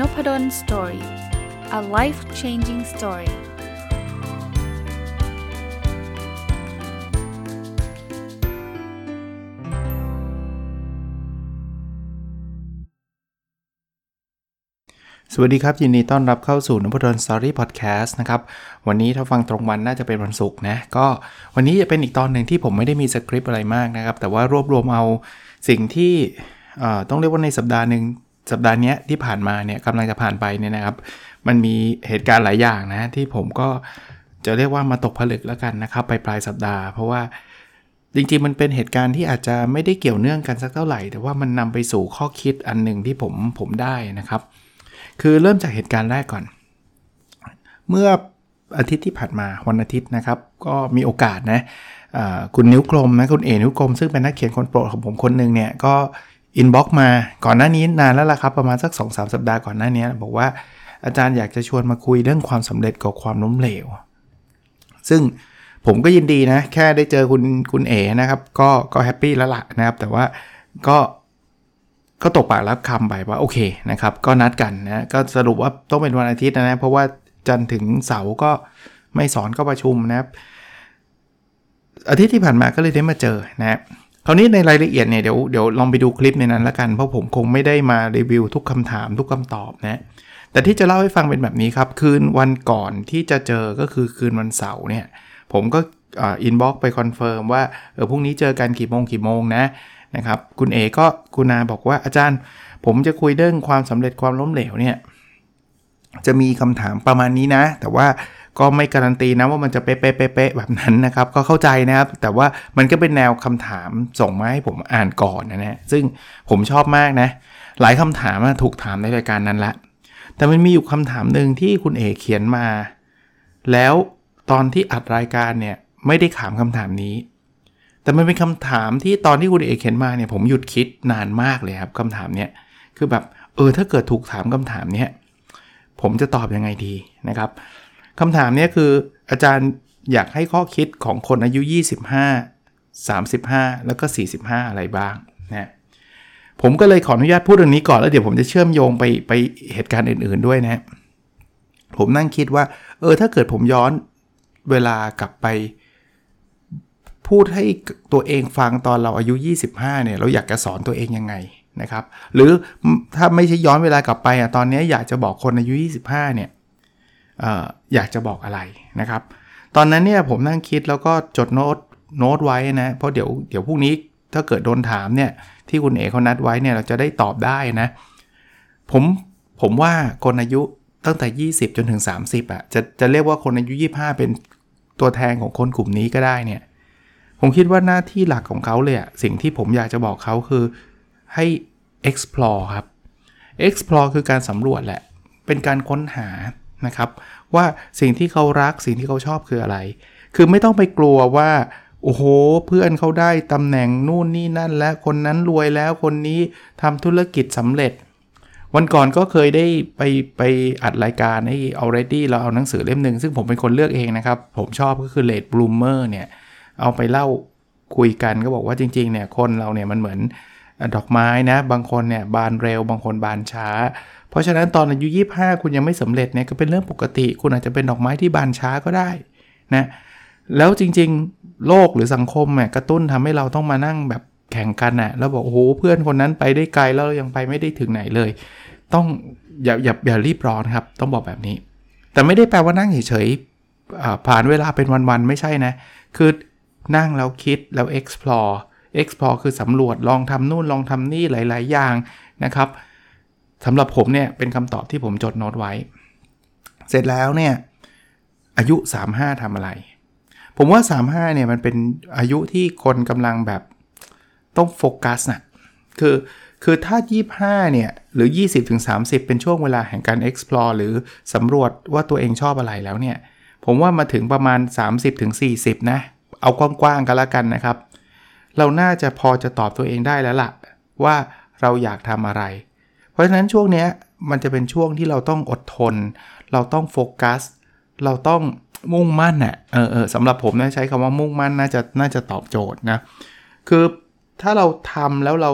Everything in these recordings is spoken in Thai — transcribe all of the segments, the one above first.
Nopadol Story a life changing story สวัสดีครับ ยินดีต้อนรับเข้าสู่นพดล Story พอดแคสต์นะครับ วันนี้ถ้าฟังตรงวันน่าจะเป็นวันศุกร์นะ ก็วันนี้จะเป็นอีกตอนหนึ่งที่ผมไม่ได้มีสคริปต์อะไรมากนะครับ แต่ว่ารวบรวมเอาสิ่งที่ต้องเรียกว่าในสัปดาห์หนึ่ง สัปดาห์นี้ที่ผ่านมาเนี่ยกำลังจะผ่านไปเนี่ยนะครับ มันมีเหตุการณ์หลายอย่างนะที่ผมก็จะเรียกว่ามาตกผลึกแล้วกันนะครับไปปลายสัปดาห์ เพราะว่าจริงๆมันเป็นเหตุการณ์ที่อาจจะไม่ได้เกี่ยวเนื่องกันสักเท่าไหร่ แต่ว่ามันนำไปสู่ข้อคิดอันหนึ่งที่ผมผมได้นะครับ คือเริ่มจากเหตุการณ์แรกก่อน เมื่ออาทิตย์ที่ผ่านมาวันอาทิตย์นะครับ ก็มีโอกาสนะคุณนิ้วกลมนะคุณเอ๋นิ้วกลมซึ่งเป็นนักเขียนคนโปรดของผมคนหนึ่งเนี่ยก็ inbox มาก่อนหน้านี้นานแล้วล่ะครับ ประมาณสัก 2-3 สัปดาห์ก่อนหน้านี้ บอกว่าอาจารย์อยากจะชวนมาคุยเรื่องความสำเร็จกับความล้มเหลว ซึ่งผมก็ยินดีนะ แค่ได้เจอคุณคุณเอ๋นะครับ ก็ก็ happy แล้วล่ะนะครับ แต่ว่าก็ก็ตกปากรับคำไปว่าโอเคนะครับ ก็นัดกันนะก็สรุปว่าต้องเป็นวันอาทิตย์นะเพราะว่าจันถึงเสาร์ก็ไม่สอนก็ประชุมนะครับอาทิตย์ที่ผ่านมาก็เลยได้มาเจอนะครับ คราวนี้ในรายละเอียดเนี่ยเดี๋ยวเดี๋ยวลองไปดูคลิปในนั้นละกัน เพราะผมคงไม่ได้มารีวิวทุกคำถามทุกคำตอบนะ แต่ที่จะเล่าให้ฟังเป็นแบบนี้ครับ คืนวันก่อนที่จะเจอก็คือคืนวันเสาร์เนี่ย ผมก็ inbox ไป confirm ว่าเออพรุ่งนี้เจอกันกี่โมงกี่โมงนะนะครับคุณเอ๋ก็กรุณาบอกว่าอาจารย์ ผมจะคุยเรื่องความสำเร็จความล้มเหลวเนี่ยจะมีคำถามประมาณนี้นะ แต่ว่า ก็ไม่การันตีนะว่ามันจะเป๊ะๆแบบนั้นนะครับ ก็เข้าใจนะครับ แต่ว่ามันก็เป็นแนวคำถามส่งมาให้ผมอ่านก่อนนะฮะซึ่งผมชอบมากนะ หลายคำถามถูกถามในรายการนั้นละ แต่มันมีอยู่คำถามหนึ่งที่คุณเอกเขียนมา แล้วตอนที่อัดรายการเนี่ยไม่ได้ถามคำถามนี้ แต่มันเป็นคำถามที่ตอนที่คุณเอกเขียนมาเนี่ยผมหยุดคิดนานมากเลยครับคำถามเนี้ยคือแบบเออถ้าเกิดถูกถามคำถามเนี้ยผมจะตอบยังไงดีนะครับ คำถามนี้คืออาจารย์อยากให้ข้อคิดของคนอายุ 25 35 แล้วก็ 45 อะไรบ้างนะผมก็เลยขออนุญาตพูดเรื่องนี้ก่อนแล้วเดี๋ยวผมจะเชื่อมโยงไปไปเหตุการณ์อื่น ๆด้วยนะ ผมนั่งคิดว่า เออถ้าเกิดผมย้อนเวลากลับไปพูดให้ตัวเองฟังตอนเราอายุ 25 เนี่ย เราอยากจะสอนตัวเองยังไงนะครับ หรือถ้าไม่ใช่ย้อนเวลากลับไปอะตอนนี้อยากจะบอกคนอายุ 25 เนี่ย อยากจะบอกอะไรนะครับ ตอนนั้นเนี่ยผมนั่งคิดแล้วก็จดโน้ตโน้ตไว้นะเพราะเดี๋ยวเดี๋ยวพรุ่งนี้ถ้าเกิดโดนถามเนี่ยที่คุณเอกเขานัดไว้เนี่ยเราจะได้ตอบได้นะผมผมว่าคนอายุตั้งแต่ 20 จนถึง 30อะ่ะจะจะเรียกว่าคนอายุ 25 เป็นตัวแทนของคนกลุ่มนี้ก็ได้เนี่ยผมคิดว่าหน้าที่หลักของเขาเลยอะสิ่งที่ผมอยากจะบอกเขาคือให้ explore ครับ explore คือการสำรวจแหละ เป็นการค้นหา นะครับ ว่าสิ่งที่เขารักสิ่งที่เขาชอบคืออะไร คือไม่ต้องไปกลัวว่า โอ้โห เพื่อนเขาได้ตำแหน่งนู่นนี่นั่น และคนนั้นรวยแล้วคนนี้ทำธุรกิจสำเร็จ วันก่อนก็เคยได้ไปไปอัดรายการให้ already เราเอาหนังสือเล่มหนึ่งซึ่งผมเป็นคนเลือกเองนะครับ ผมชอบก็คือ late bloomer เนี่ยเอาไปเล่าคุยกันก็บอกว่าจริงๆเนี่ยคนเราเนี่ยมันเหมือนดอกไม้นะ บางคนเนี่ยบานเร็ว บางคนบานช้า เพราะฉะนั้นตอนอายุ 25 คุณยังไม่สำเร็จเนี่ยก็เป็นเรื่องปกติ คุณอาจจะเป็นดอกไม้ที่บานช้าก็ได้นะแล้วจริงๆ โลกหรือสังคมเนี่ยกระตุ้นทำให้เราต้องมานั่งแบบแข่งกันนะ่ะแล้วบอกโอ้โหเพื่อนคนนั้นไปได้ไกลแล้วยังไปไม่ได้ถึงไหนเลย ต้องอย่าอย่าอย่ารีบร้อนครับ ต้องบอกแบบนี้ แต่ไม่ได้แปลว่านั่งเฉยๆผ่านเวลาเป็นวันๆไม่ใช่นะ คือนั่งแล้วคิดแล้ว explore explore คือสำรวจลองทำนู่นลองทำนี่หลาย ๆ อย่างนะครับ สำหรับผมเนี่ยเป็นคำตอบที่ผมจดโน้ตไว้ เสร็จแล้วเนี่ยอายุ 35ทำอะไร ผมว่า 35เนี่ยมันเป็นอายุที่คนกำลังแบบต้องโฟกัสนะคือคือถ้า 25 เนี่ย หรือ 20-30 เป็นช่วงเวลาแห่งการ explore หรือสำรวจว่าตัวเองชอบอะไรแล้วเนี่ย ผมว่ามาถึงประมาณ 30-40 นะ เอากว้างๆกันละกันนะครับ เราน่าจะพอจะตอบตัวเองได้แล้วละ่ะ ว่าเราอยากทำอะไร เพราะฉะนั้นช่วงนี้มันจะเป็นช่วงที่เราต้องอดทน เราต้องโฟกัส เราต้องมุ่งมั่นน่ะเออเออสำหรับผมนะใช้คำว่ามุ่งมั่นน่าจะน่าจะตอบโจทย์นะ คือถ้าเราทำแล้วเรา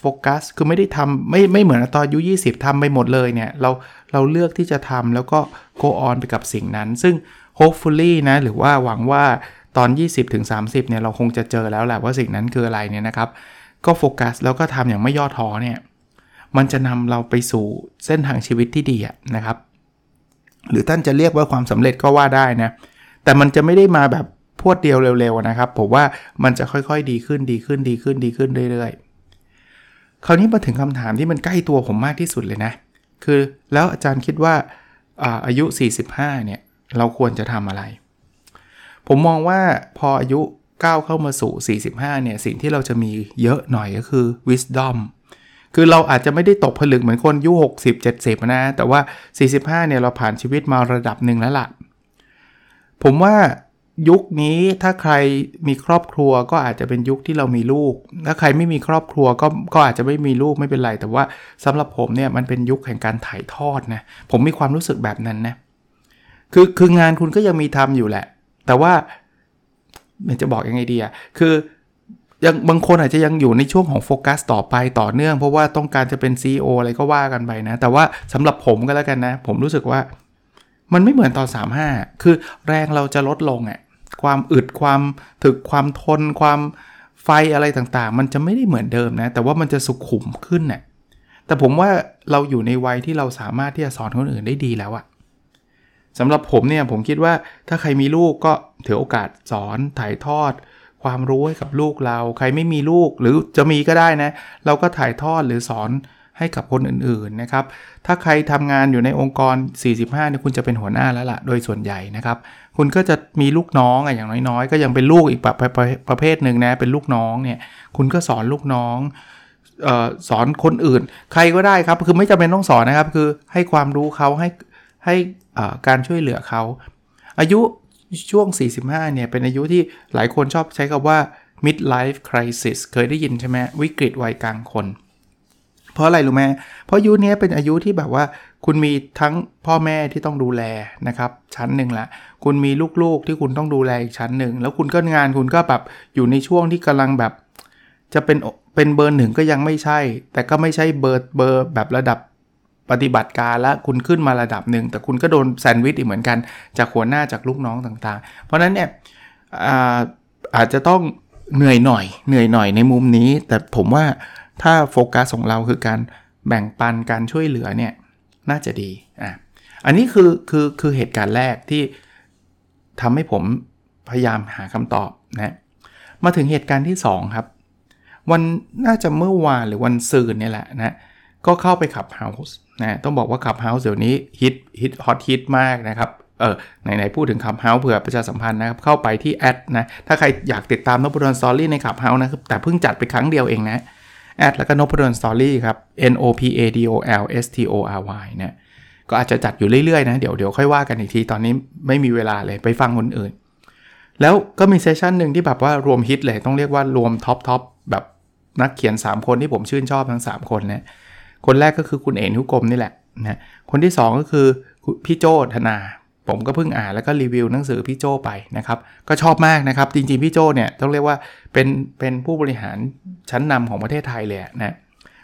โฟกัสคือไม่ได้ทำไม่ไม่เหมือนตอนอายุ20ทำไปหมดเลยเนี่ยเราเราเลือกที่จะทำแล้วก็ go on ไปกับสิ่งนั้น ซึ่ง hopefully นะหรือว่าหวังว่าตอน 20ถึง30เนี่ยเราคงจะเจอแล้วแหละว่าสิ่งนั้นคืออะไรเนี่ยนะครับ ก็โฟกัสแล้วก็ทำอย่างไม่ย่อท้อเนี่ย มันจะนำเราไปสู่เส้นทางชีวิตที่ดีนะครับ หรือท่านจะเรียกว่าความสำเร็จก็ว่าได้นะ แต่มันจะไม่ได้มาแบบพวดเดียวเร็วๆนะครับ ผมว่ามันจะค่อยๆดีขึ้นดีขึ้นดีขึ้นดีขึ้นเรื่อยๆ คราวนี้มาถึงคำถามที่มันใกล้ตัวผมมากที่สุดเลยนะ คือแล้วอาจารย์คิดว่าอาอายุ 45 เนี่ย เราควรจะทำอะไร ผมมองว่าพออายุก้าวเข้ามาสู่ 45 เนี่ย สิ่งที่เราจะมีเยอะหน่อยก็คือ wisdom คือเราอาจจะไม่ได้ตกผลึกเหมือนคนอายุ60 70 นะ แต่ว่า 45 เนี่ยเราผ่านชีวิตมาระดับหนึ่งแล้วล่ะ ผมว่ายุคนี้ถ้าใครมีครอบครัวก็อาจจะเป็นยุคที่เรามีลูก ถ้าใครไม่มีครอบครัวก็ก็อาจจะไม่มีลูกไม่เป็นไร แต่ว่าสำหรับผมเนี่ยมันเป็นยุคแห่งการถ่ายทอดนะ ผมมีความรู้สึกแบบนั้นนะ คือคืองานคุณก็ยังมีทำอยู่แหละ แต่ว่าจะบอกยังไงดีอะคือ ยังบางคนอาจจะยังอยู่ในช่วงของโฟกัสต่อไปต่อเนื่อง เพราะว่าต้องการจะเป็น CEO อะไรก็ว่ากันไปนะ แต่ว่าสำหรับผมก็แล้วกันนะ ผมรู้สึกว่ามันไม่เหมือนตอน 35 คือแรงเราจะลดลงอะ่ะความอึดความถึกความทน ความไฟอะไรต่างๆ มันจะไม่ได้เหมือนเดิมนะ แต่ว่ามันจะสุขุมขึ้นน่ะแต่ผมว่าเราอยู่ในวัยที่เราสามารถที่จะสอนคนอื่นได้ดีแล้วอะสำหรับผมเนี่ยผมคิดว่าถ้าใครมีลูกก็ถือโอกาสสอนถ่ายทอด ความรู้ให้กับลูกเรา ใครไม่มีลูกหรือจะมีก็ได้นะ เราก็ถ่ายทอดหรือสอนให้กับคนอื่นๆนะครับ ถ้าใครทำงานอยู่ในองค์กร 45เนี่ยคุณจะเป็นหัวหน้าแล้วละ่ะ โดยส่วนใหญ่นะครับ คุณก็จะมีลูกน้องอะอย่างน้อยๆ ก็ยังเป็นลูกอีกประประประเภทหนึ่งนะ เป็นลูกน้องเนี่ย คุณก็สอนลูกน้องออสอนคนอื่น ใครก็ได้ครับ คือไม่จำเป็นต้องสอนนะครับ คือให้ความรู้เขาให้ให้การช่วยเหลือเขา อายุ ช่วง 45 เนี่ย เป็นอายุที่หลายคนชอบใช้คำว่า midlife crisis เคยได้ยินใช่ไหมวิกฤตวัยกลางคน เพราะอะไรรู้ไหมเพราะอายุนี้เป็นอายุที่แบบว่า คุณมีทั้งพ่อแม่ที่ต้องดูแลนะครับ ชั้นหนึ่งละ คุณมีลูกๆที่คุณต้องดูแลอีกชั้นหนึ่ง แล้วคุณก็งานคุณก็แบบอยู่ในช่วงที่กำลังแบบ จะเป็นเป็นเบอร์หนึ่งก็ยังไม่ใช่ แต่ก็ไม่ใช่เบอร์เบอร์แบบระดับ ปฏิบัติการแล้วคุณขึ้นมาระดับหนึ่งแต่คุณก็โดนแซนด์วิชอีกเหมือนกัน จากหัวหน้าจากลูกน้องต่างๆ เพราะนั้นเนี่ยอาอาจจะต้องเหนื่อยหน่อย เหนื่อยหน่อยในมุมนี้ แต่ผมว่าถ้าโฟกัสของเราคือการแบ่งปันการช่วยเหลือเนี่ยน่าจะดีอะอันนี้คือคือคือเหตุการณ์แรกที่ทำให้ผมพยายามหาคำตอบนะมาถึงเหตุการณ์ที่ 2 ครับ วันน่าจะเมื่อวานหรือวันซืนนี่แหละนะ ก็เข้าไป Clubhouse นะต้องบอกว่า Clubhouse เดี๋ยวนี้ฮิตฮิตฮอตฮิตมากนะครับเออไหนๆพูดถึง Clubhouse เผื่อประชาสัมพันธ์นะครับ เข้าไปที่ at นะ ถ้าใครอยากติดตามนพดล Story ใน Clubhouse นะครับแต่เพิ่งจัดไปครั้งเดียวเองนะ at แล้วก็นพดล Story ครับ N O P A D O L S T O R Y นะก็อาจจะจัดอยู่เรื่อยๆนะ เดี๋ยวเดี๋ยวค่อยว่ากันอีกที ตอนนี้ไม่มีเวลาเลยไปฟังคนอื่น แล้วก็มี session หนึ่งที่แบบว่ารวมฮิตเลย ต้องเรียกว่ารวม top top แบบนักเขียน 3 คนที่ผมชื่นชอบทั้ง 3 คนนะ คนแรกก็คือคุณเอ๋นิ้วกลมนี่แหละนะคนที่ 2 ก็คือพี่โจ้ธนา ผมก็เพิ่งอ่านแล้วก็รีวิวหนังสือพี่โจ้ไปนะครับ ก็ชอบมากนะครับ จริงๆ พี่โจ้เนี่ยต้องเรียกว่าเป็นเป็นผู้บริหารชั้นนำของประเทศไทยเลยนะ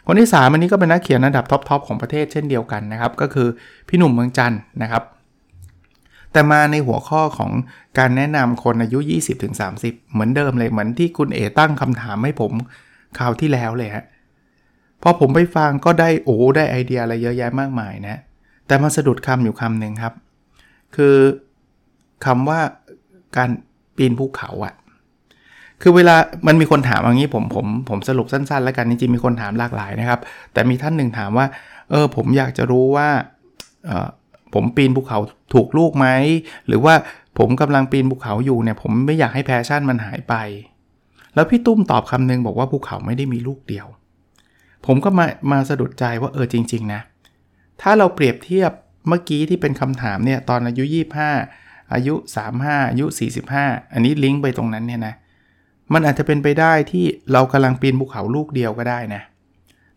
คนที่ 3 อันนี้ก็เป็นนักเขียนระดับ top ๆของประเทศเช่นเดียวกันนะครับ ก็คือพี่หนุ่มเมืองจันท์นะครับ แต่มาในหัวข้อของการแนะนำคนอายุ 20-30 เหมือนเดิมเลยเหมือนที่คุณเอตั้งคำถามให้ผมคราวที่แล้วเลยฮะ พอผมไปฟังก็ได้โอ้ได้ไอเดียอะไรเยอะแยะมากมายนะ แต่มาสะดุดคำอยู่คำหนึ่งครับ คือคำว่าการปีนภูเขาอะคือเวลามันมีคนถามอย่างนี้ผมผมผมสรุปสั้นๆ แล้วกันจริงๆมีคนถามหลากหลายนะครับ แต่มีท่านหนึ่งถามว่าเออผมอยากจะรู้ว่าเออผมปีนภูเขาถูกลูกไหมหรือว่าผมกำลังปีนภูเขาอยู่เนี่ยผมไม่อยากให้แพชชั่นมันหายไป แล้วพี่ตุ้มตอบคำนึงบอกว่าภูเขาไม่ได้มีลูกเดียว ผมก็มามาสะดุดใจว่าเออจริง ๆ นะ ถ้าเราเปรียบเทียบเมื่อกี้ที่เป็นคำถามเนี่ยตอนอายุ 25 อายุ 35 อายุ 45 อันนี้ลิงก์ไปตรงนั้นเนี่ยนะมันอาจจะเป็นไปได้ที่เรากำลังปีนภูเขาลูกเดียวก็ได้นะ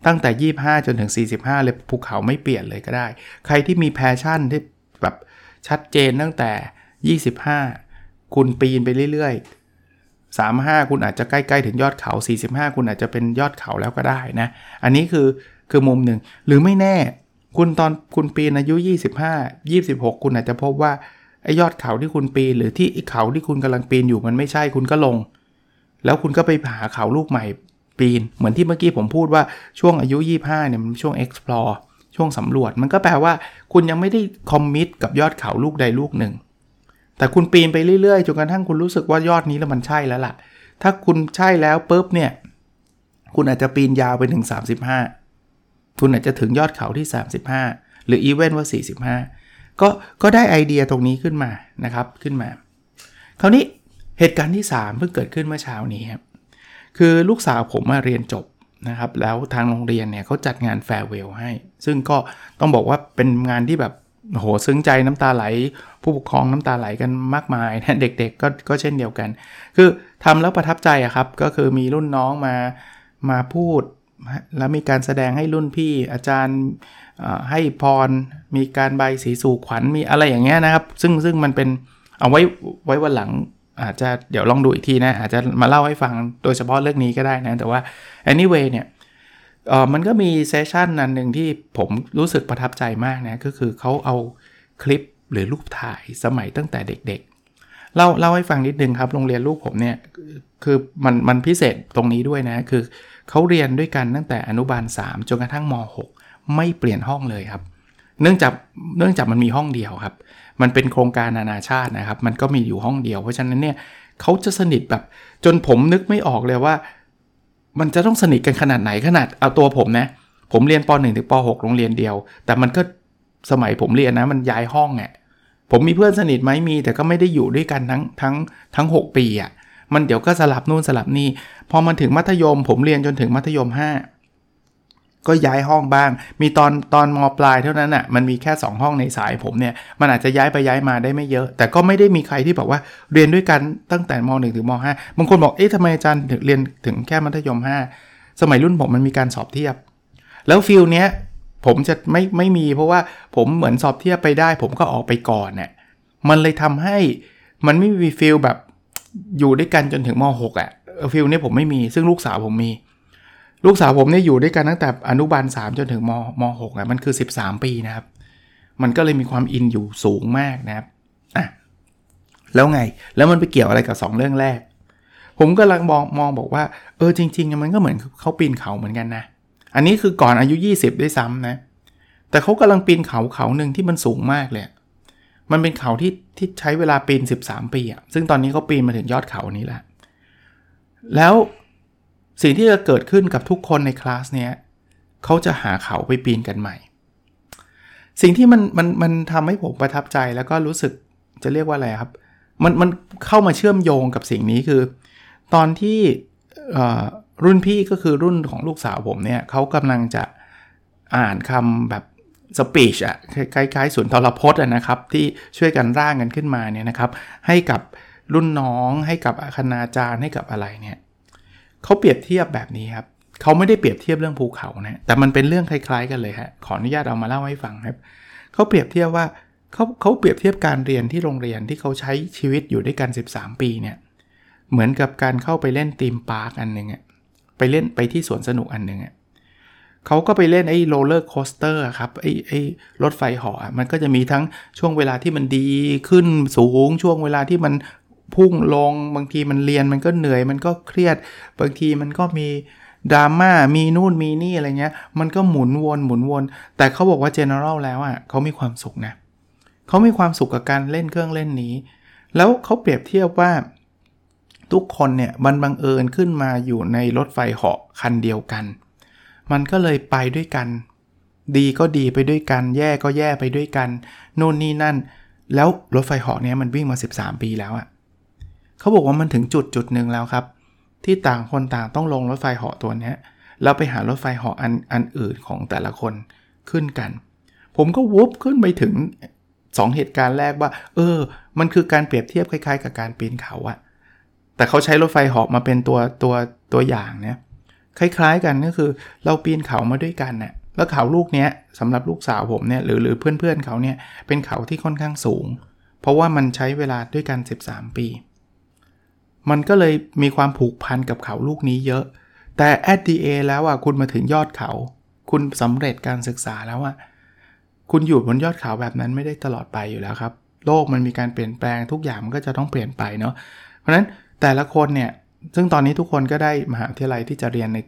ตั้งแต่ 25 จนถึง 45 เลยภูเขาไม่เปลี่ยนเลยก็ได้ ใครที่มีแพชชั่นที่แบบชัดเจนตั้งแต่ 25 คุณปีนไปเรื่อย 35 คุณอาจจะใกล้ๆถึงยอดเขา 45 คุณอาจจะเป็นยอดเขาแล้วก็ได้นะ อันนี้คือคือมุมหนึ่ง หรือไม่แน่ คุณตอนคุณปีนอายุ 25 26 คุณอาจจะพบว่าไอ้ยอดเขาที่คุณปีนหรือที่เขาที่คุณกำลังปีนอยู่มันไม่ใช่คุณก็ลง แล้วคุณก็ไปหาเขาลูกใหม่ปีน เหมือนที่เมื่อกี้ผมพูดว่าช่วงอายุ 25เนี่ยมันช่วง explore ช่วงสำรวจ มันก็แปลว่า คุณยังไม่ได้คอมมิตกับยอดเขาลูกใดลูกหนึ่ง แต่คุณปีนไปเรื่อยๆจนกระทั่งคุณรู้สึกว่ายอดนี้แล้วมันใช่แล้วล่ะ ถ้าคุณใช่แล้วปุ๊บเนี่ยคุณอาจจะปีนยาวไปถึง 35 คุณอาจจะถึงยอดเขาที่ 35 หรืออีเวนต์ว่า 45 ก็ก็ได้ไอเดียตรงนี้ขึ้นมานะครับขึ้นมา คราวนี้เหตุการณ์ที่ 3 เพิ่งเกิดขึ้นเมื่อเช้านี้ครับคือลูกสาวผมมาเรียนจบนะครับ แล้วทางโรงเรียนเนี่ยเขาจัดงาน farewell ให้ ซึ่งก็ต้องบอกว่าเป็นงานที่แบบ โหซึ้งใจน้ำตาไหล ผู้ปกครองน้ำตาไหลกันมากมายนะเด็กๆก็ก็เช่นเดียวกัน คือทำแล้วประทับใจอะครับก็คือมีรุ่นน้องมามาพูด แล้วมีการแสดงให้รุ่นพี่อาจารย์ให้พร มีการใบสีสู่ขวัญมีอะไรอย่างเงี้ยนะครับ ซึ่งซึ่งมันเป็นเอาไว้ไว้วันหลังอาจจะเดี๋ยวลองดูอีกทีนะอาจจะมาเล่าให้ฟังโดยเฉพาะเรื่องนี้ก็ได้นะแต่ว่า anyway เนี่ย เออมันก็มีเซสชันนันหนึ่งที่ผมรู้สึกประทับใจมากนะ ก็คือเขาเอาคลิปหรือรูปถ่ายสมัยตั้งแต่เด็กๆ เล่าเล่าให้ฟังนิดนึงครับ โรงเรียนลูกผมเนี่ย คือมันมันพิเศษตรงนี้ด้วยนะ คือเขาเรียนด้วยกันตั้งแต่อนุบาล 3 จนกระทั่งม .6 ไม่เปลี่ยนห้องเลยครับ เนื่องจากเนื่องจากมันมีห้องเดียวครับ มันเป็นโครงการนานาชาตินะครับ มันก็มีอยู่ห้องเดียว เพราะฉะนั้นเนี่ยเขาจะสนิทแบบจนผมนึกไม่ออกเลยว่า มันจะต้องสนิทกันขนาดไหนขนาดเอาตัวผมนะ ผมเรียนป .1 ถึงป .6 โรงเรียนเดียว แต่มันก็สมัยผมเรียนนะ มันย้ายห้องอะผมมีเพื่อนสนิทไหมมี แต่ก็ไม่ได้อยู่ด้วยกันทั้งทั้งทั้ง 6 ปีอะมันเดี๋ยวก็สลับนู่นสลับนี่พอมันถึงมัธยม ผมเรียนจนถึงมัธยม 5 ก็ย้ายห้องบ้าง มีตอนตอนมปลายเท่านั้นอะ มันมีแค่ 2 ห้องในสายผมเนี่ย มันอาจจะย้ายไปย้ายมาได้ไม่เยอะ แต่ก็ไม่ได้มีใครที่บอกว่าเรียนด้วยกันตั้งแต่ม .1 ถึงม .5 บางคนบอก เอ๊ะทำไมอาจารย์ถึงเรียนถึงแค่มัธยม 5 สมัยรุ่นผมมันมีการสอบเทียบ แล้วฟิลเนี้ยผมจะไม่ไม่มีเพราะว่าผมเหมือนสอบเทียบไปได้ ผมก็ออกไปก่อนเนี่ยมันเลยทำให้มันไม่มี feel แบบอยู่ด้วยกันจนถึงม .6 อะ feel เนี้ยผมไม่มี ซึ่งลูกสาวผมมี ลูกสาวผมเนี่ยอยู่ด้วยกันตั้งแต่อนุบาล 3 จนถึงม. 6อะมันคือ 13 ปีนะครับ มันก็เลยมีความอินอยู่สูงมากนะครับอะแล้วไงแล้วมันไปเกี่ยวอะไรกับ 2 เรื่องแรก ผมกำลังมองมองบอกว่า เออจริงๆ มันก็เหมือนเขาปีนเขาเหมือนกันนะ อันนี้คือก่อนอายุ 20 ด้วยซ้ำนะ แต่เขากำลังปีนเขาเขาหนึ่งที่มันสูงมากเลยมันเป็นเขาที่ที่ใช้เวลาปีน 13 ปีอะซึ่งตอนนี้เขาปีนมาถึงยอดเขานี้แหละแล้ว สิ่งที่จะเกิดขึ้นกับทุกคนในคลาสเนี้ยเขาจะหาเขาไปปีนกันใหม่ สิ่งที่มันมันมันทำให้ผมประทับใจแล้วก็รู้สึกจะเรียกว่าอะไรครับ มันมันเข้ามาเชื่อมโยงกับสิ่งนี้คือ ตอนที่รุ่นพี่ก็คือรุ่นของลูกสาวผมเนี่ยเขากำลังจะอ่านคำแบบสปีชอะคล้ายๆสุนทรพจน์นะครับ ที่ช่วยกันร่างกันขึ้นมาเนี่ยนะครับ ให้กับรุ่นน้องให้กับคณาจารย์ให้กับอะไรเนี่ย เขาเปรียบเทียบแบบนี้ครับเขาไม่ได้เปรียบเทียบเรื่องภูเขานะแต่มันเป็นเรื่องคล้าย ๆ กันเลยฮะขออนุญาตเอามาเล่าให้ฟังครับเขาเปรียบเทียบว่าเขาเขาเปรียบเทียบการเรียนที่โรงเรียนที่เขาใช้ชีวิตอยู่ด้วยกัน 13 ปีเนี่ยเหมือนกับการเข้าไปเล่น theme park อันหนึ่งอะไปเล่นไปที่สวนสนุกอันหนึ่งอะเขาก็ไปเล่นไอ้ roller coaster ครับไอ้ไอ้รถไฟเหาะมันก็จะมีทั้งช่วงเวลาที่มันดีขึ้นสูงช่วงเวลาที่มัน พุ่งลง บางทีมันเรียนมันก็เหนื่อยมันก็เครียด บางทีมันก็มีดราม่ามีนู่นมีนี่อะไรเงี้ย มันก็หมุนวนหมุนวน แต่เขาบอกว่า general แล้วอะเขามีความสุขนะเขามีความสุขกับการเล่นเครื่องเล่นนี้ แล้วเขาเปรียบเทียบว่า ทุกคนเนี่ยมันบังเอิญขึ้นมาอยู่ในรถไฟเหาะคันเดียวกัน มันก็เลยไปด้วยกัน ดีก็ดีไปด้วยกัน แย่ก็แย่ไปด้วยกัน โน่นนี่นั่น แล้วรถไฟเหาะเนี้ยมันวิ่งมา 13 ปีแล้วอะ่ะ เขาบอกว่ามันถึงจุดจุดหนึ่งแล้วครับ ที่ต่างคนต่างต้องลงรถไฟเหาะตัวนี้แล้วไปหารถไฟเหาะอันอันอื่นของแต่ละคนขึ้นกัน ผมก็วุบขึ้นไปถึง 2 เหตุการณ์แรกว่า เออ มันคือการเปรียบเทียบคล้ายๆ กับการปีนเขาอะแต่เขาใช้รถไฟเหาะมาเป็นตัวตัวตัวอย่างเนี่ยคล้ายๆกันก็คือเราปีนเขามาด้วยกันเนะ่ยแล้วเขาลูกเนี้ยสำหรับลูกสาวผมเนี่ยหรือหรือเพื่อนๆเขาเนี่ยเป็นเขาที่ค่อนข้างสูง เพราะว่ามันใช้เวลาด้วยกัน 13 ปี มันก็เลยมีความผูกพันกับเขาลูกนี้เยอะ แต่ at the a แล้วอะคุณมาถึงยอดเขา คุณสำเร็จการศึกษาแล้วอะคุณอยู่บนยอดเขาแบบนั้นไม่ได้ตลอดไปอยู่แล้วครับ โลกมันมีการเปลี่ยนแปลงทุกอย่างมันก็จะต้องเปลี่ยนไปเนาะเพราะฉะนั้นแต่ละคนเนี่ยซึ่งตอนนี้ทุกคนก็ได้มหาวิทยาลัยที่จะเรียนใน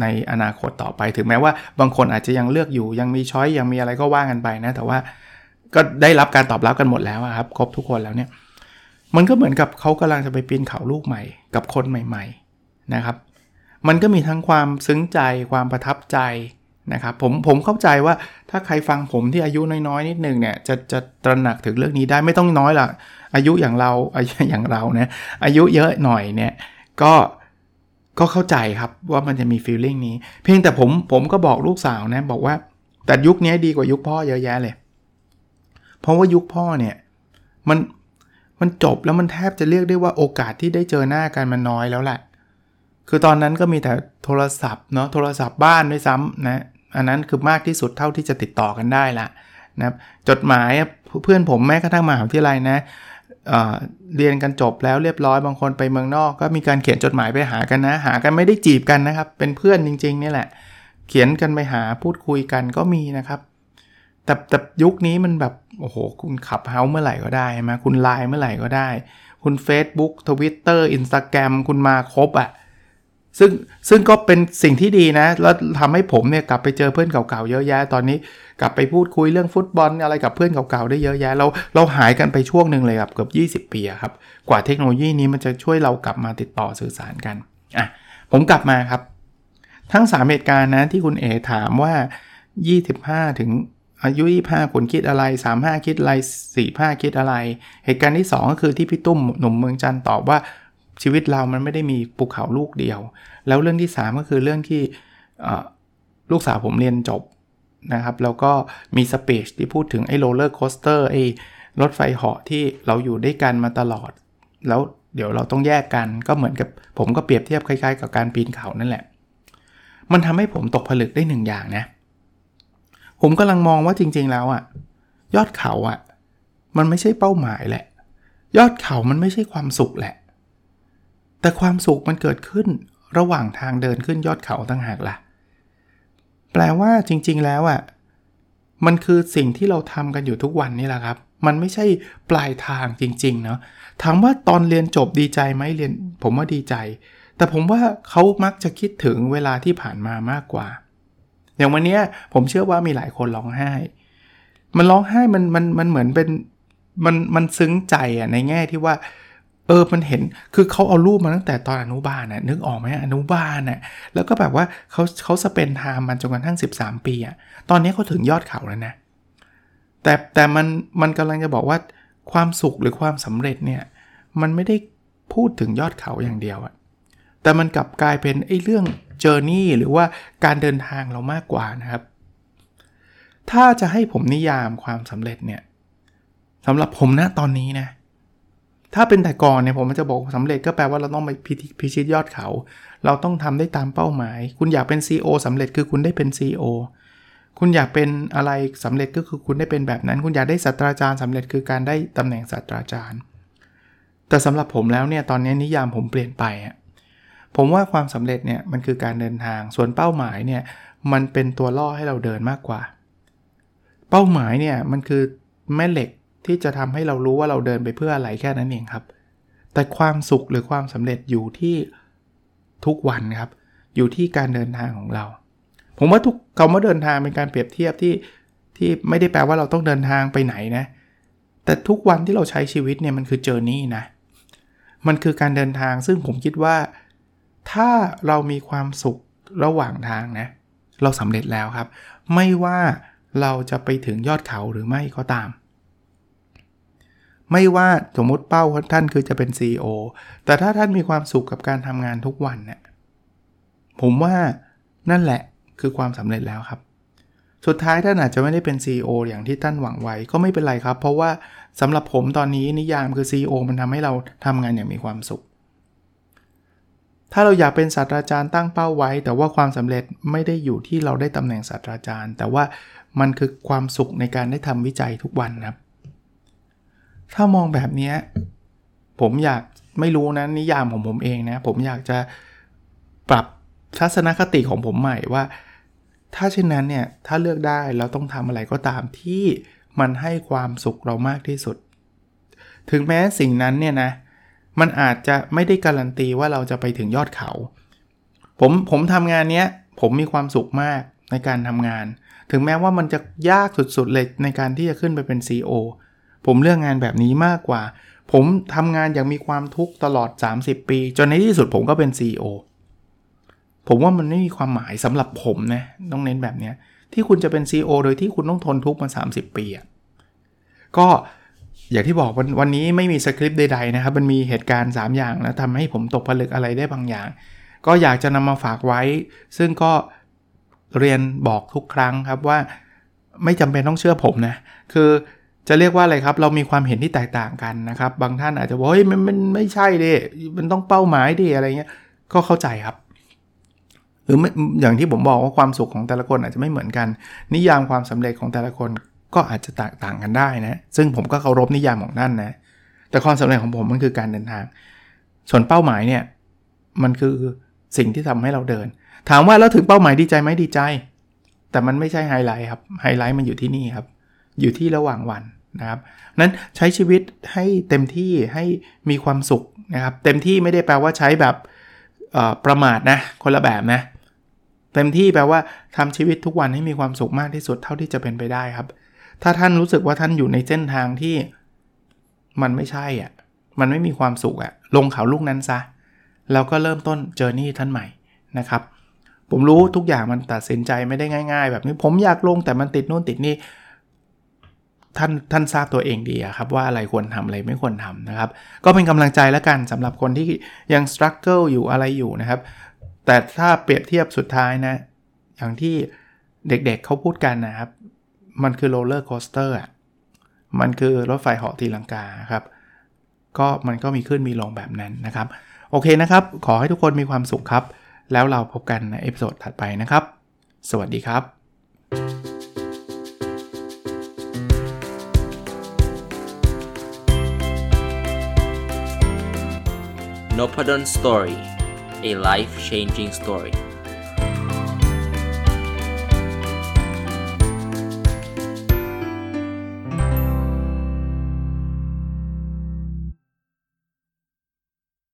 ในอนาคตต่อไป ถึงแม้ว่าบางคนอาจจะยังเลือกอยู่ยังมีช้อยยังมีอะไรก็ว่ากันไปนะ แต่ว่าก็ได้รับการตอบรับกันหมดแล้วครับ ครบทุกคนแล้วเนี่ย มันก็เหมือนกับเขากำลังจะไปปีนเขาลูกใหม่ กับคนใหม่ ๆนะครับ มันก็มีทั้งความซึ้งใจความประทับใจนะครับผมผมเข้าใจว่าถ้าใครฟังผมที่อายุน้อยๆนิดนึงเนี่ยจะจะตระหนักถึงเรื่องนี้ได้ไม่ต้องน้อยละอายุอย่างเราอายุอย่างเรานะอายุเยอะหน่อยเนี่ยก็ก็เข้าใจครับว่ามันจะมีฟีลลิ่งนี้ เพียงแต่ผมผมก็บอกลูกสาวนะบอกว่าแต่ยุคนี้ดีกว่ายุคพ่อเยอะแยะเลย เพราะว่ายุคพ่อเนี่ยมัน มันจบแล้วมันแทบจะเรียกได้ว่าโอกาสที่ได้เจอหน้ากันมันน้อยแล้วแหละคือตอนนั้นก็มีแต่โทรศัพท์เนาะโทรศัพท์บ้านด้วยซ้ำนะอันนั้นคือมากที่สุดเท่าที่จะติดต่อกันได้ละนะจดหมายเพื่อนผมแม้กระทั่งมหาวิทยาลัยนะเเรียนกันจบแล้วเรียบร้อยบางคนไปเมืองนอก ก็มีการเขียนจดหมายไปหากันนะ หากันไม่ได้จีบกันนะครับ เป็นเพื่อนจริงๆนี่แหละ เขียนกันไปหาพูดคุยกันก็มีนะครับ แต่แต่ยุคนี้มันแบบ โอ้โห คุณขับเฮาเมื่อไหร่ก็ได้ใช่ไหมคุณไลน์เมื่อไหร่ก็ได้ คุณ Facebook Twitter Instagram คุณมาครบอะ่ะซึ่งซึ่งก็เป็นสิ่งที่ดีนะ แล้วทำให้ผมเนี่ยกลับไปเจอเพื่อนเก่าๆเยอะแยะ ตอนนี้กลับไปพูดคุยเรื่องฟุตบอลอะไรกับเพื่อนเก่าๆได้เยอะแยะ เราเราหายกันไปช่วงหนึ่งเลยครับเกือบ20 ปีครับ กว่าเทคโนโลยีนี้มันจะช่วยเรากลับมาติดต่อสื่อสารกันอะผมกลับมาครับ ทั้ง 3 เหตุการณ์นะที่คุณเอถามว่า 25 ถึง อายุ25คุณคิดอะไร 35 คิดอะไร 45 คิดอะไร เหตุการณ์ที่ 2 ก็คือที่พี่ตุ้มหนุ่มเมืองจันตอบว่าชีวิตเรามันไม่ได้มีภูเขาลูกเดียว แล้วเรื่องที่ 3 ก็คือเรื่องที่ลูกสาวผมเรียนจบนะครับ แล้วก็มี speech ที่พูดถึงไอ้ roller coaster ไอ้รถไฟเหาะที่เราอยู่ด้วยกันมาตลอด แล้วเดี๋ยวเราต้องแยกกันก็เหมือนกับผมก็เปรียบเทียบคล้ายๆ กับการปีนเขานั่นแหละ มันทำให้ผมตกผลึกได้หนึ่งอย่างนะ ผมกำลังมองว่าจริง ๆ แล้วอะยอดเขาอะมันไม่ใช่เป้าหมายแหละ ยอดเขามันไม่ใช่ความสุขแหละ แต่ความสุขมันเกิดขึ้นระหว่างทางเดินขึ้นยอดเขาตั้งหากละ่ะ แปลว่าจริง ๆ แล้วอะ่ะมันคือสิ่งที่เราทำกันอยู่ทุกวันนี่แหละครับ มันไม่ใช่ปลายทางจริง ๆ เนาะถามว่าตอนเรียนจบดีใจไหมเรียน ผมว่าดีใจ แต่ผมว่าเขามักจะคิดถึงเวลาที่ผ่านมามากกว่า อย่างวันนี้ผมเชื่อว่ามีหลายคนร้องไห้ มันร้องไห้มันมันมันเหมือนเป็นมันมันซึ้งใจอะในแง่ที่ว่า เออมันเห็นคือเขาเอารูปมาตั้งแต่ตอนอนุบาลน่ะนึกออกไหมอนุบาลน่ะแล้วก็แบบว่าเขาเขา spend time มันจนกระทั่ง 13 ปีอะตอนนี้เขาถึงยอดเขาแล้วนะ แต่แต่มันมันกำลังจะบอกว่าความสุขหรือความสำเร็จเนี่ยมันไม่ได้พูดถึงยอดเขาอย่างเดียวอะ แต่มันกลับกลายเป็นไอ้เรื่อง journey หรือว่าการเดินทางเรามากกว่านะครับ ถ้าจะให้ผมนิยามความสำเร็จเนี่ยสำหรับผมนะตอนนี้นะ ถ้าเป็นแต่ก่อนเนี่ยผมจะบอกสำเร็จก็แปลว่าเราต้องไปพิชิตยอดเขา เราต้องทำได้ตามเป้าหมาย คุณอยากเป็น CEO สำเร็จคือคุณได้เป็น CEO คุณอยากเป็นอะไรสำเร็จก็คือคุณได้เป็นแบบนั้น คุณอยากได้ศาสตราจารย์สำเร็จคือการได้ตำแหน่งศาสตราจารย์ แต่สำหรับผมแล้วเนี่ยตอนนี้นิยามผมเปลี่ยนไปอะ ผมว่าความสำเร็จเนี่ยมันคือการเดินทาง ส่วนเป้าหมายเนี่ยมันเป็นตัวล่อให้เราเดินมากกว่า เป้าหมายเนี่ยมันคือแม่เหล็กที่จะทำให้เรารู้ว่าเราเดินไปเพื่ออะไรแค่นั้นเองครับ แต่ความสุขหรือความสำเร็จอยู่ที่ทุกวันครับ อยู่ที่การเดินทางของเรา ผมว่าทุกคำว่าเดินทางเป็นการเปรียบเทียบที่ที่ไม่ได้แปลว่าเราต้องเดินทางไปไหนนะ แต่ทุกวันที่เราใช้ชีวิตเนี่ยมันคือเจอร์นี่นะ มันคือการเดินทางซึ่งผมคิดว่า ถ้าเรามีความสุขระหว่างทางนะ เราสำเร็จแล้วครับ ไม่ว่าเราจะไปถึงยอดเขาหรือไม่ก็ตาม ไม่ว่าสมมติเป้าท่านคือจะเป็น CEO แต่ถ้าท่านมีความสุขกับการทำงานทุกวันเนี่ยผมว่านั่นแหละคือความสำเร็จแล้วครับ สุดท้ายท่านอาจจะไม่ได้เป็น CEO อย่างที่ท่านหวังไว้ก็ไม่เป็นไรครับ เพราะว่าสำหรับผมตอนนี้นิยามคือ CEO มันทำให้เราทำงานอย่างมีความสุข ถ้าเราอยากเป็นศาสตราจารย์ตั้งเป้าไว้ แต่ว่าความสำเร็จไม่ได้อยู่ที่เราได้ตำแหน่งศาสตราจารย์ แต่ว่ามันคือความสุขในการได้ทำวิจัยทุกวันครับ ถ้ามองแบบนี้ผมอยากไม่รู้นะนิยามของผมเองนะ ผมอยากจะปรับทัศนคติของผมใหม่ว่า ถ้าเช่นนั้นเนี่ย ถ้าเลือกได้เราต้องทำอะไรก็ตามที่มันให้ความสุขเรามากที่สุด ถึงแม้สิ่งนั้นเนี่ยนะ มันอาจจะไม่ได้การันตีว่าเราจะไปถึงยอดเขา ผมผมทำงานเนี้ยผมมีความสุขมากในการทำงาน ถึงแม้ว่ามันจะยากสุดๆเลยในการที่จะขึ้นไปเป็น CEO ผมเลือกงานแบบนี้มากกว่า ผมทำงานอย่างมีความทุกข์ตลอด 30 ปี จนในที่สุดผมก็เป็น CEO ผมว่ามันไม่มีความหมายสำหรับผมนะต้องเน้นแบบนี้ที่คุณจะเป็น CEO โดยที่คุณต้องทนทุกข์มา 30 ปีอะก็ อย่างที่บอกวันวันนี้ไม่มีสคริปต์ใดๆนะครับ มันมีเหตุการณ์ 3 อย่างแล้วทำให้ผมตกผลึกอะไรได้บางอย่าง ก็อยากจะนำมาฝากไว้ ซึ่งก็เรียนบอกทุกครั้งครับว่าไม่จำเป็นต้องเชื่อผมนะ คือจะเรียกว่าอะไรครับ เรามีความเห็นที่แตกต่างกันนะครับ บางท่านอาจจะบอกเฮ้ยมันมันไม่ใช่ดิมันต้องเป้าหมายดิอะไรเงี้ยก็เข้าใจครับ หรืออย่างที่ผมบอกว่าความสุขของแต่ละคนอาจจะไม่เหมือนกัน นิยามความสำเร็จของแต่ละคน ก็อาจจะแตกต่างกันได้นะ ซึ่งผมก็เคารพนิยามของท่นนะ แต่ความสำเร็จของผมมันคือการเดินทาง ส่วนเป้าหมายเนี่ย มันคือสิ่งที่ทำให้เราเดิน ถามว่าแล้วถึงเป้าหมายดีใจไหมดีใจ แต่มันไม่ใช่ไฮไลท์ครับ ไฮไลท์มันอยู่ที่นี่ครับ อยู่ที่ระหว่างวันนะครับ นั้นใช้ชีวิตให้เต็มที่ให้มีความสุขนะครับ เต็มที่ไม่ได้แปลว่าใช้แบบประมาทนะ คนละแบบนะ เต็มที่แปลว่าทำชีวิตทุกวันให้มีความสุขมากที่สุดเท่าที่จะเป็นไปได้ครับ ถ้าท่านรู้สึกว่าท่านอยู่ในเส้นทางที่มันไม่ใช่อะ มันไม่มีความสุขอะ ลงเขาลูกนั้นซะ แล้วก็เริ่มต้นเจอร์นี่ท่านใหม่นะครับ ผมรู้ทุกอย่างมันตัดสินใจไม่ได้ง่าย ๆ แบบนี้ผมอยากลงแต่มันติดนู่นติดนี่ ท่านท่านทราบตัวเองดีครับว่าอะไรควรทำอะไรไม่ควรทำนะครับ ก็เป็นกำลังใจแล้วกันสำหรับคนที่ยัง struggle อยู่อะไรอยู่นะครับ แต่ถ้าเปรียบเทียบสุดท้ายนะ อย่างที่เด็กๆเเขาพูดกันนะครับ มันคือ roller coaster อะมันคือรถไฟเหาะตีลังกาครับ ก็มันก็มีขึ้นมีลงแบบนั้นนะครับ โอเคนะครับ ขอให้ทุกคนมีความสุขครับ แล้วเราพบกันใน episode ถัดไปนะครับ สวัสดีครับ n o p a d o n Story a life changing story